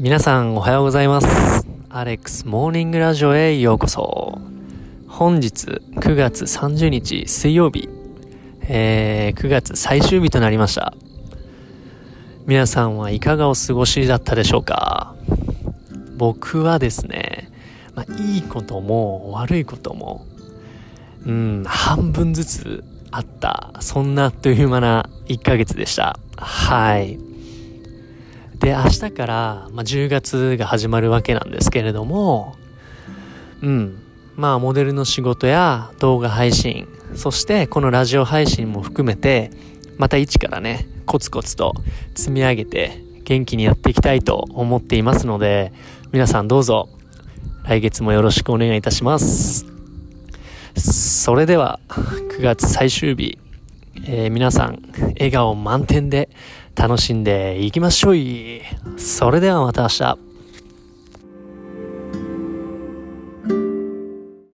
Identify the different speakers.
Speaker 1: 皆さんおはようございます。アレックスモーニングラジオへようこそ。本日9月30日水曜日、えー、9月最終日となりました。皆さんはいかがお過ごしだったでしょうか僕はですね、まあ、いいことも悪いことも、うん、半分ずつあった、そんなあっという間な1ヶ月でした。はい。で、明日から、まあ、10月が始まるわけなんですけれども、うん。まあ、モデルの仕事や動画配信、そしてこのラジオ配信も含めて、また一からね、コツコツと積み上げて元気にやっていきたいと思っていますので、皆さんどうぞ来月もよろしくお願いいたします。それでは、9月最終日、えー、皆さん、笑顔満点で楽しんでいきましょうそれではまた明日。